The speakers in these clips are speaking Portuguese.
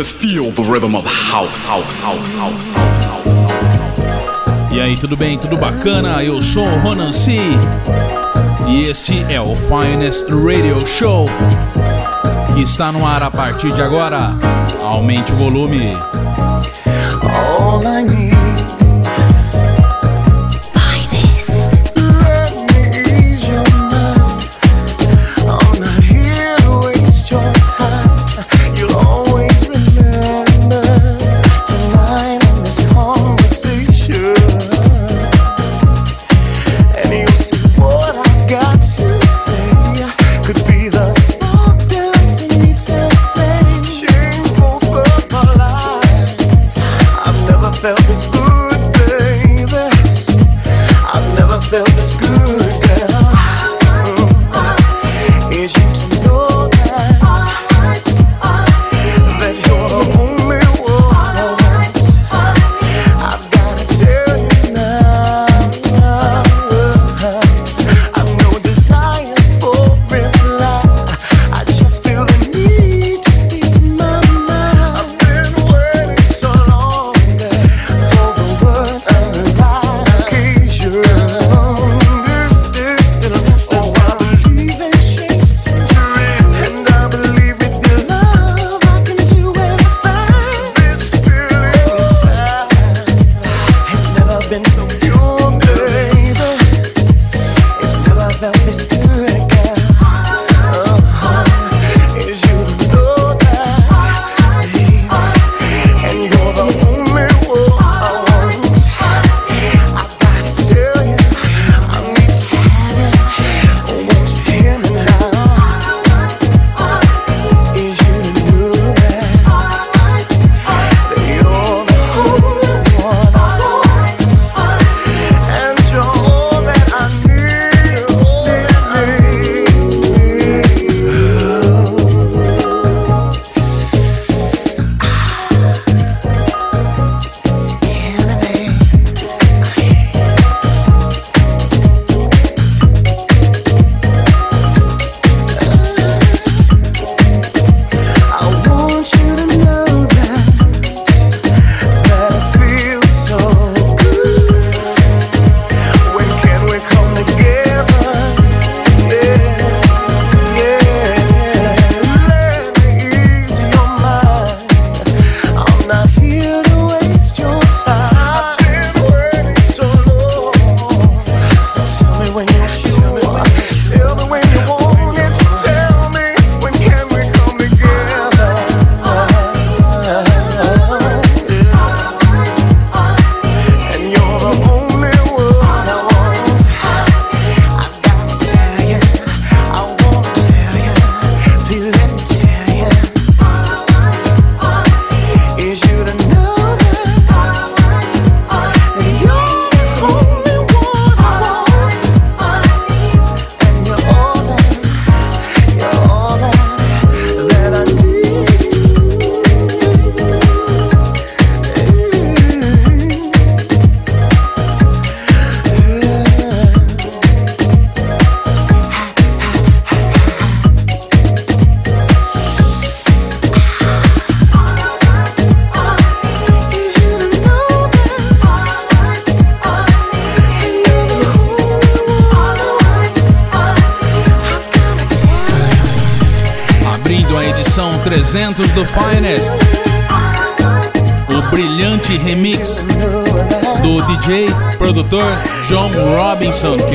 Just feel the rhythm of house, house, house, house, house, E aí, tudo bem? Tudo bacana? Eu sou o Ronan C. E esse é o Finest Radio Show que está no ar a partir de agora. Aumente o volume. All I need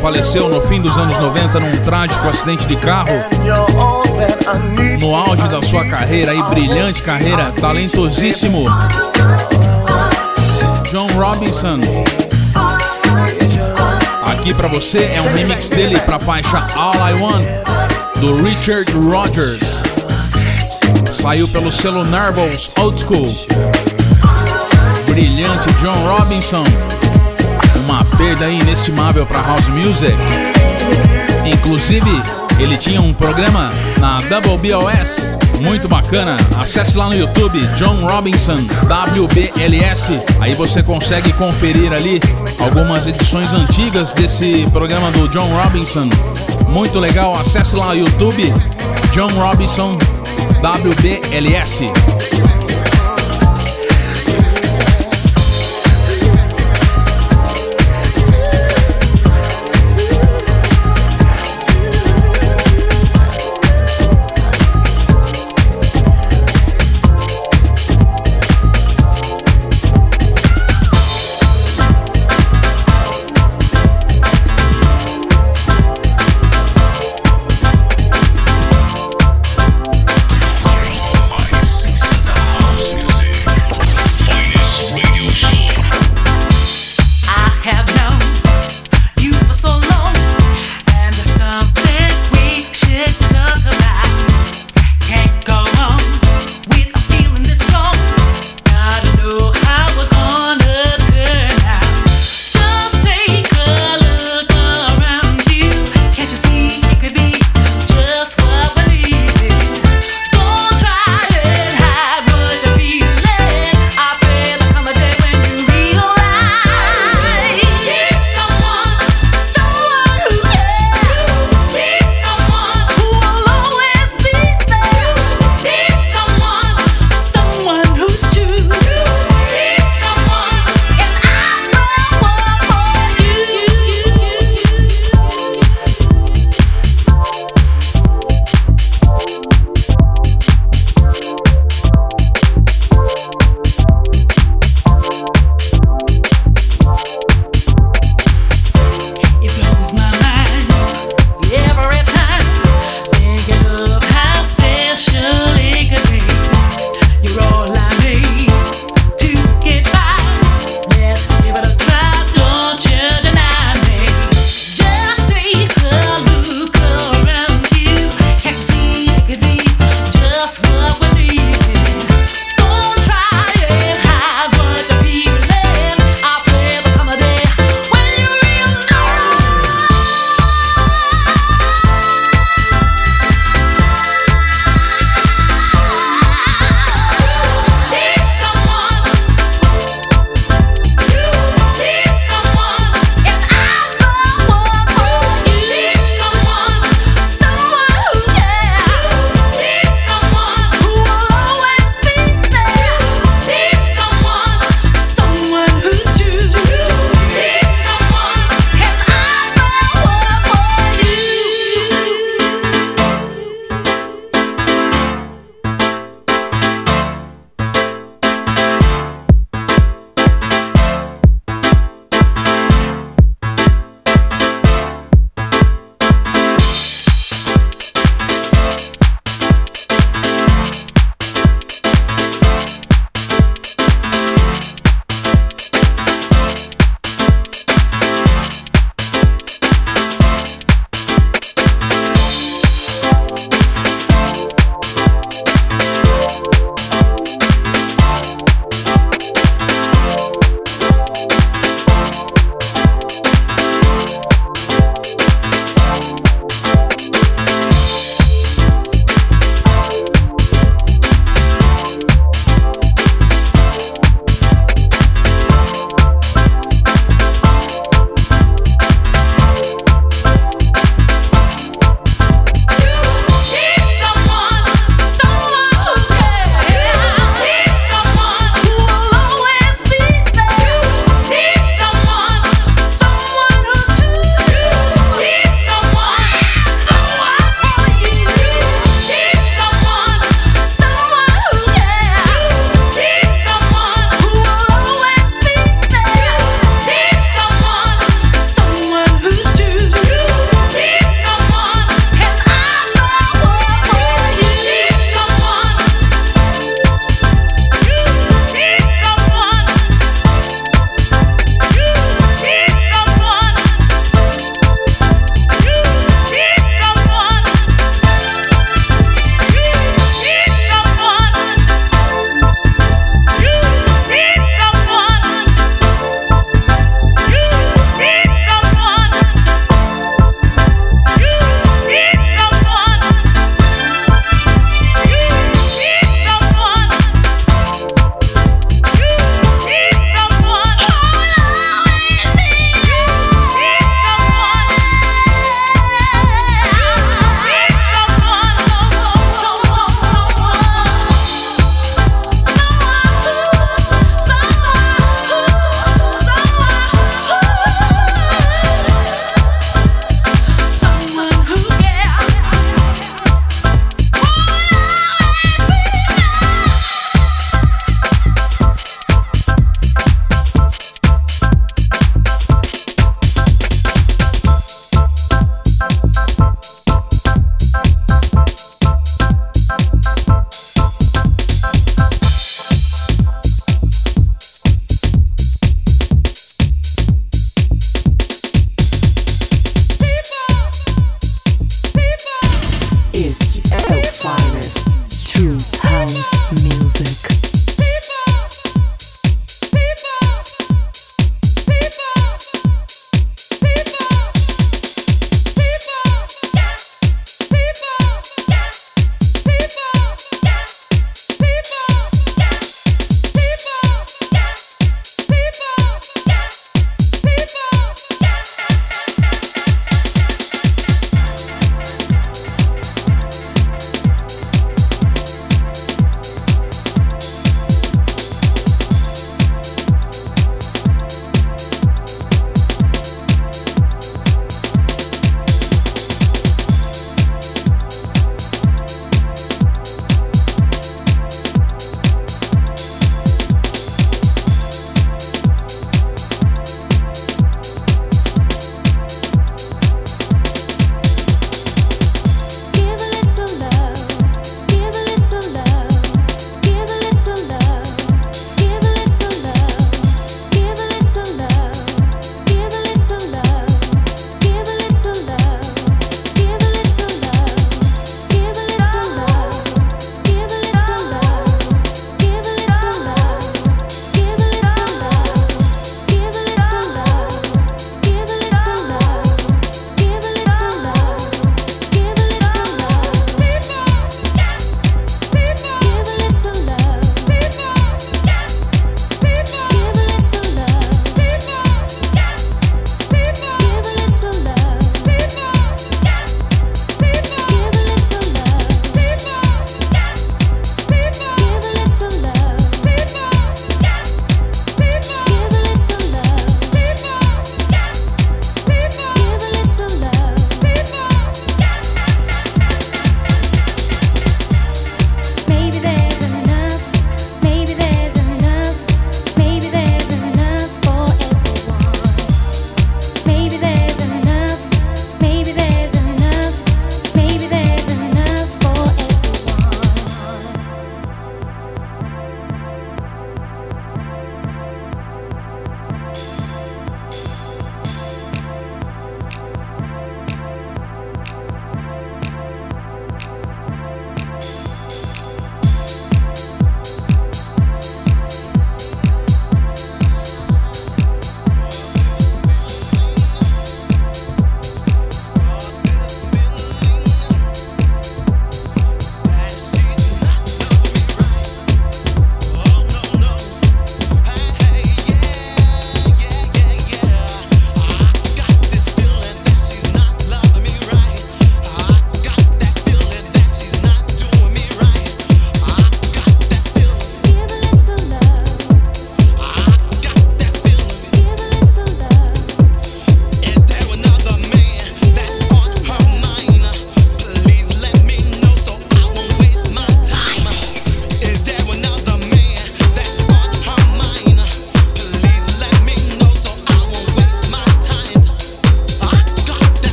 faleceu no fim dos anos 90 num trágico acidente de carro. No auge da sua carreira e brilhante carreira, talentosíssimo. John Robinson. Aqui para você é um remix dele para faixa All I Want do Richard Rogers. Saiu pelo selo Narvel's Old School. Brilhante John Robinson uma perda inestimável para house music. Inclusive, ele tinha um programa na WBOS muito bacana. Acesse lá no YouTube John Robinson WBLS. Aí você consegue conferir ali algumas edições antigas desse programa do John Robinson. Muito legal. Acesse lá no YouTube John Robinson WBLS.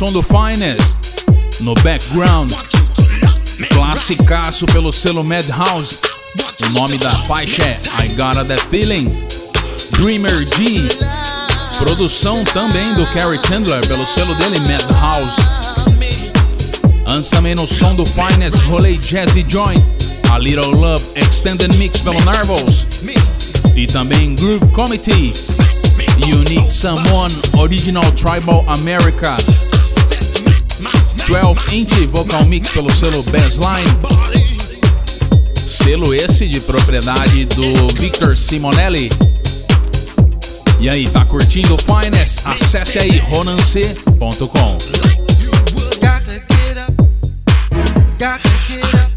Som do Finest. No background, classicaço pelo selo Madhouse. O nome da faixa é I Gotta That Feeling. Dreamer G. Produção também do Kerry Chandler pelo selo dele Madhouse. Antes também no som do Finest, rolei Jazzy Joint. A Little Love Extended Mix pelo Nervous. E também Groove Committee. Need Someone Original Tribal America 12 inch vocal mix pelo selo Bassline Selo esse de propriedade do Victor Simonelli E aí, tá curtindo o Finest? Acesse aí up. Got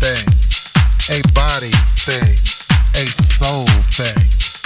thing, a body thing, a soul thing.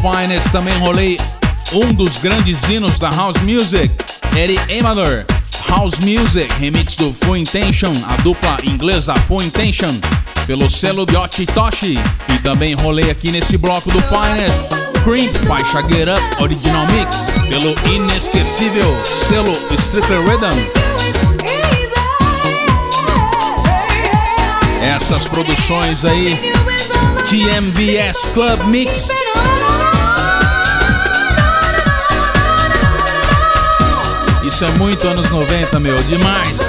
Finest também rolei um dos grandes hinos da House Music, Eddie Amador. House Music, remix do Full Intention, a dupla inglesa Full Intention, pelo selo Yoshi Toshi. E também rolei aqui nesse bloco do Finest, Cream, faixa Get Up Original Mix, pelo inesquecível selo Strictly Rhythm. Essas produções aí, TMBS Club Mix. Isso é muito anos 90, meu, demais.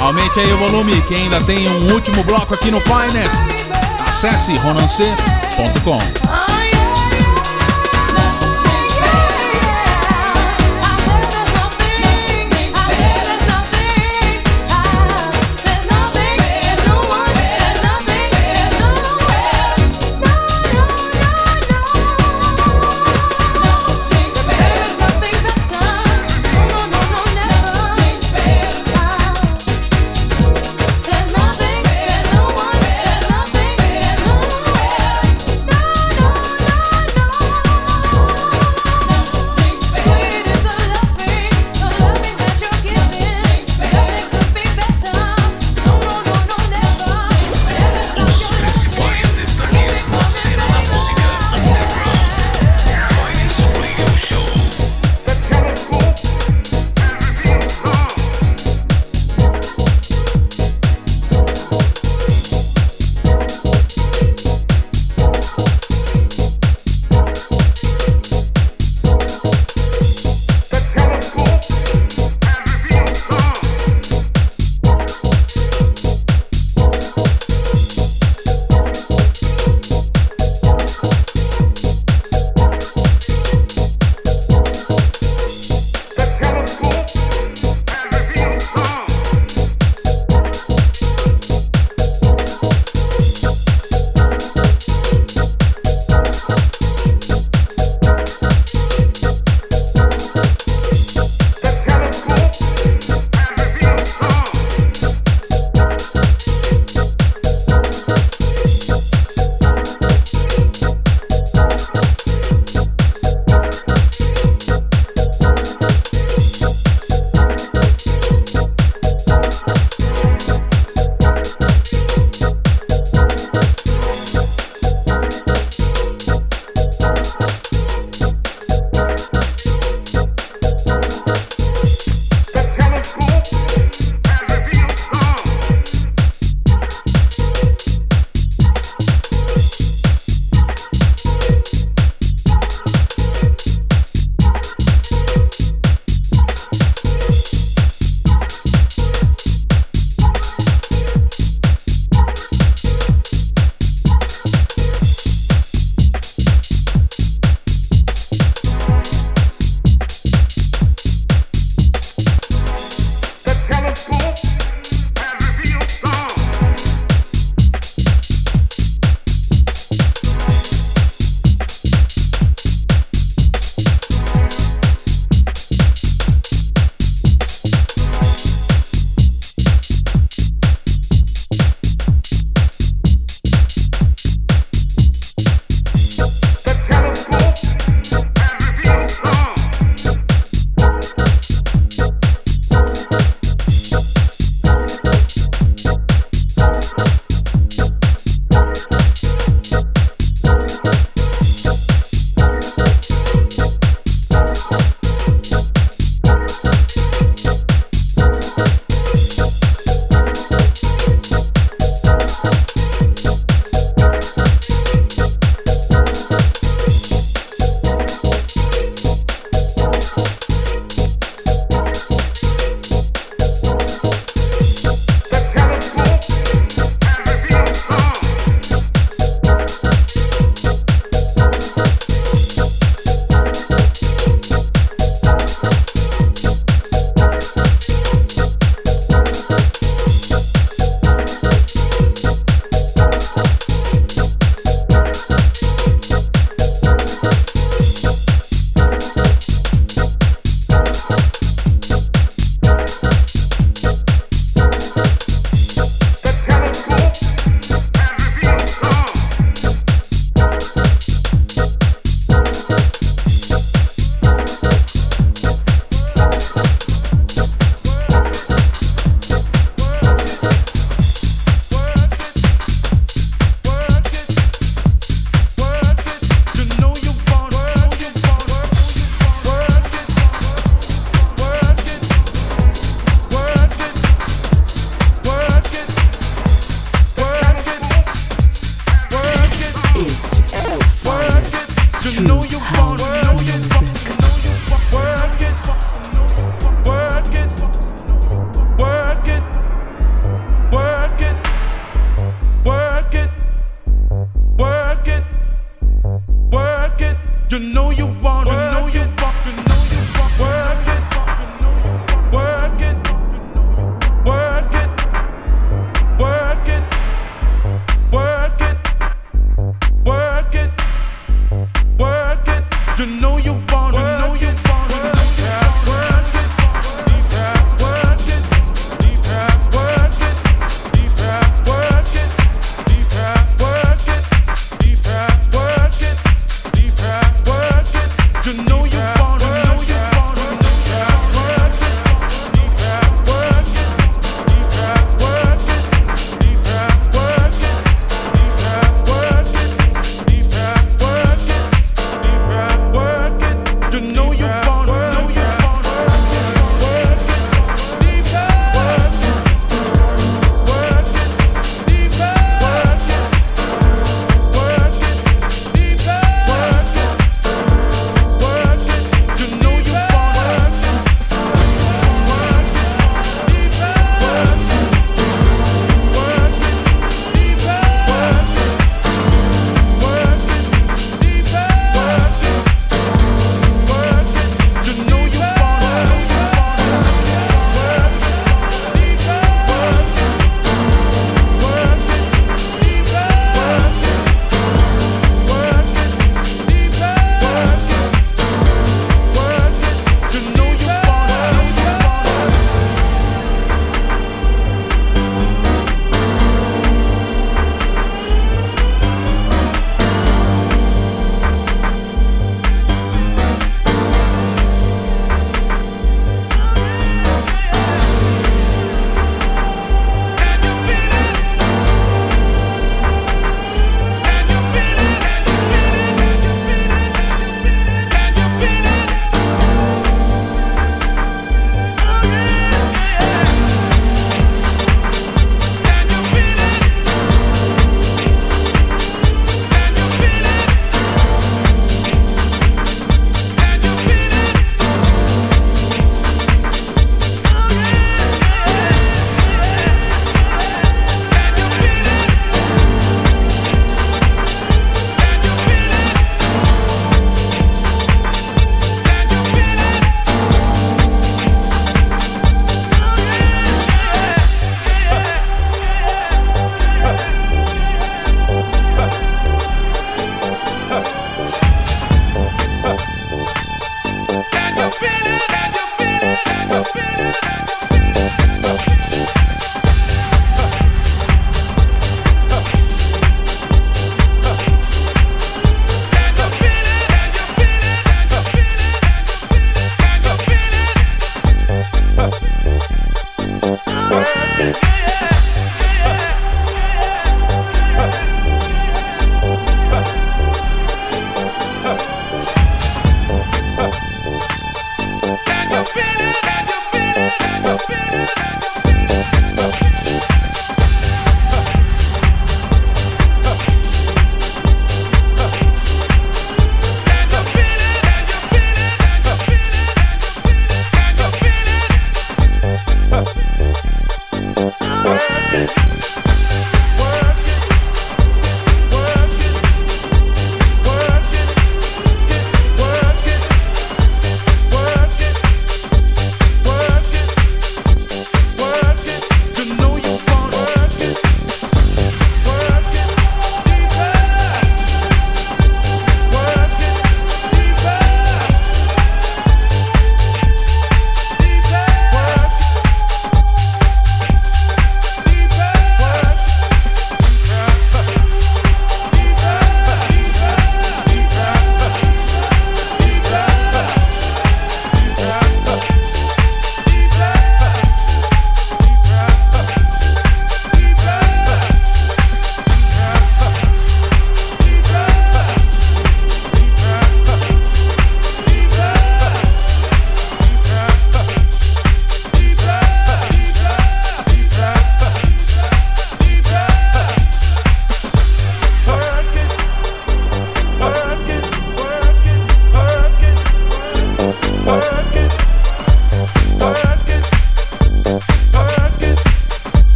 Aumente aí o volume que ainda tem um último bloco aqui no Finest. Acesse ronancê.com.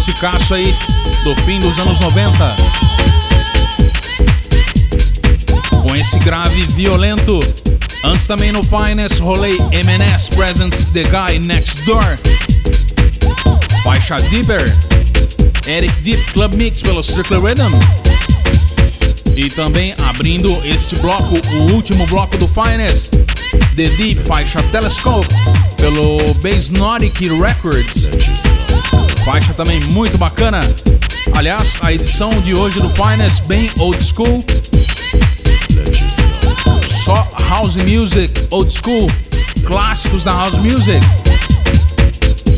classicaço aí do fim dos anos 90. Com esse grave violento. Antes também no Finest rolei MNS Presents The Guy Next Door. Faixa Deeper. Eric Deep Club Mix pelo Circle Rhythm. E também abrindo este bloco, o último bloco do Finest, The Deep faixa Telescope pelo Bassnotic Records. Faixa também muito bacana. Aliás, a edição de hoje do Finest bem old school, só house music old school, clássicos da house music.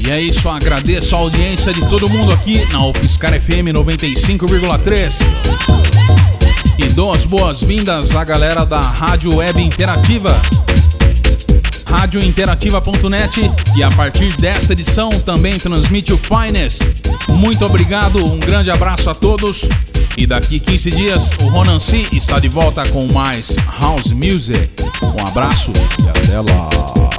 E é isso, agradeço a audiência de todo mundo aqui na UFSCar FM 95,3. E dou as boas-vindas à galera da Rádio Web Interativa. radiointerativa.net e a partir desta edição também transmite o Finest. Muito obrigado, um grande abraço a todos. E daqui 15 dias o Ronan C está de volta com mais House Music. Um abraço e até lá.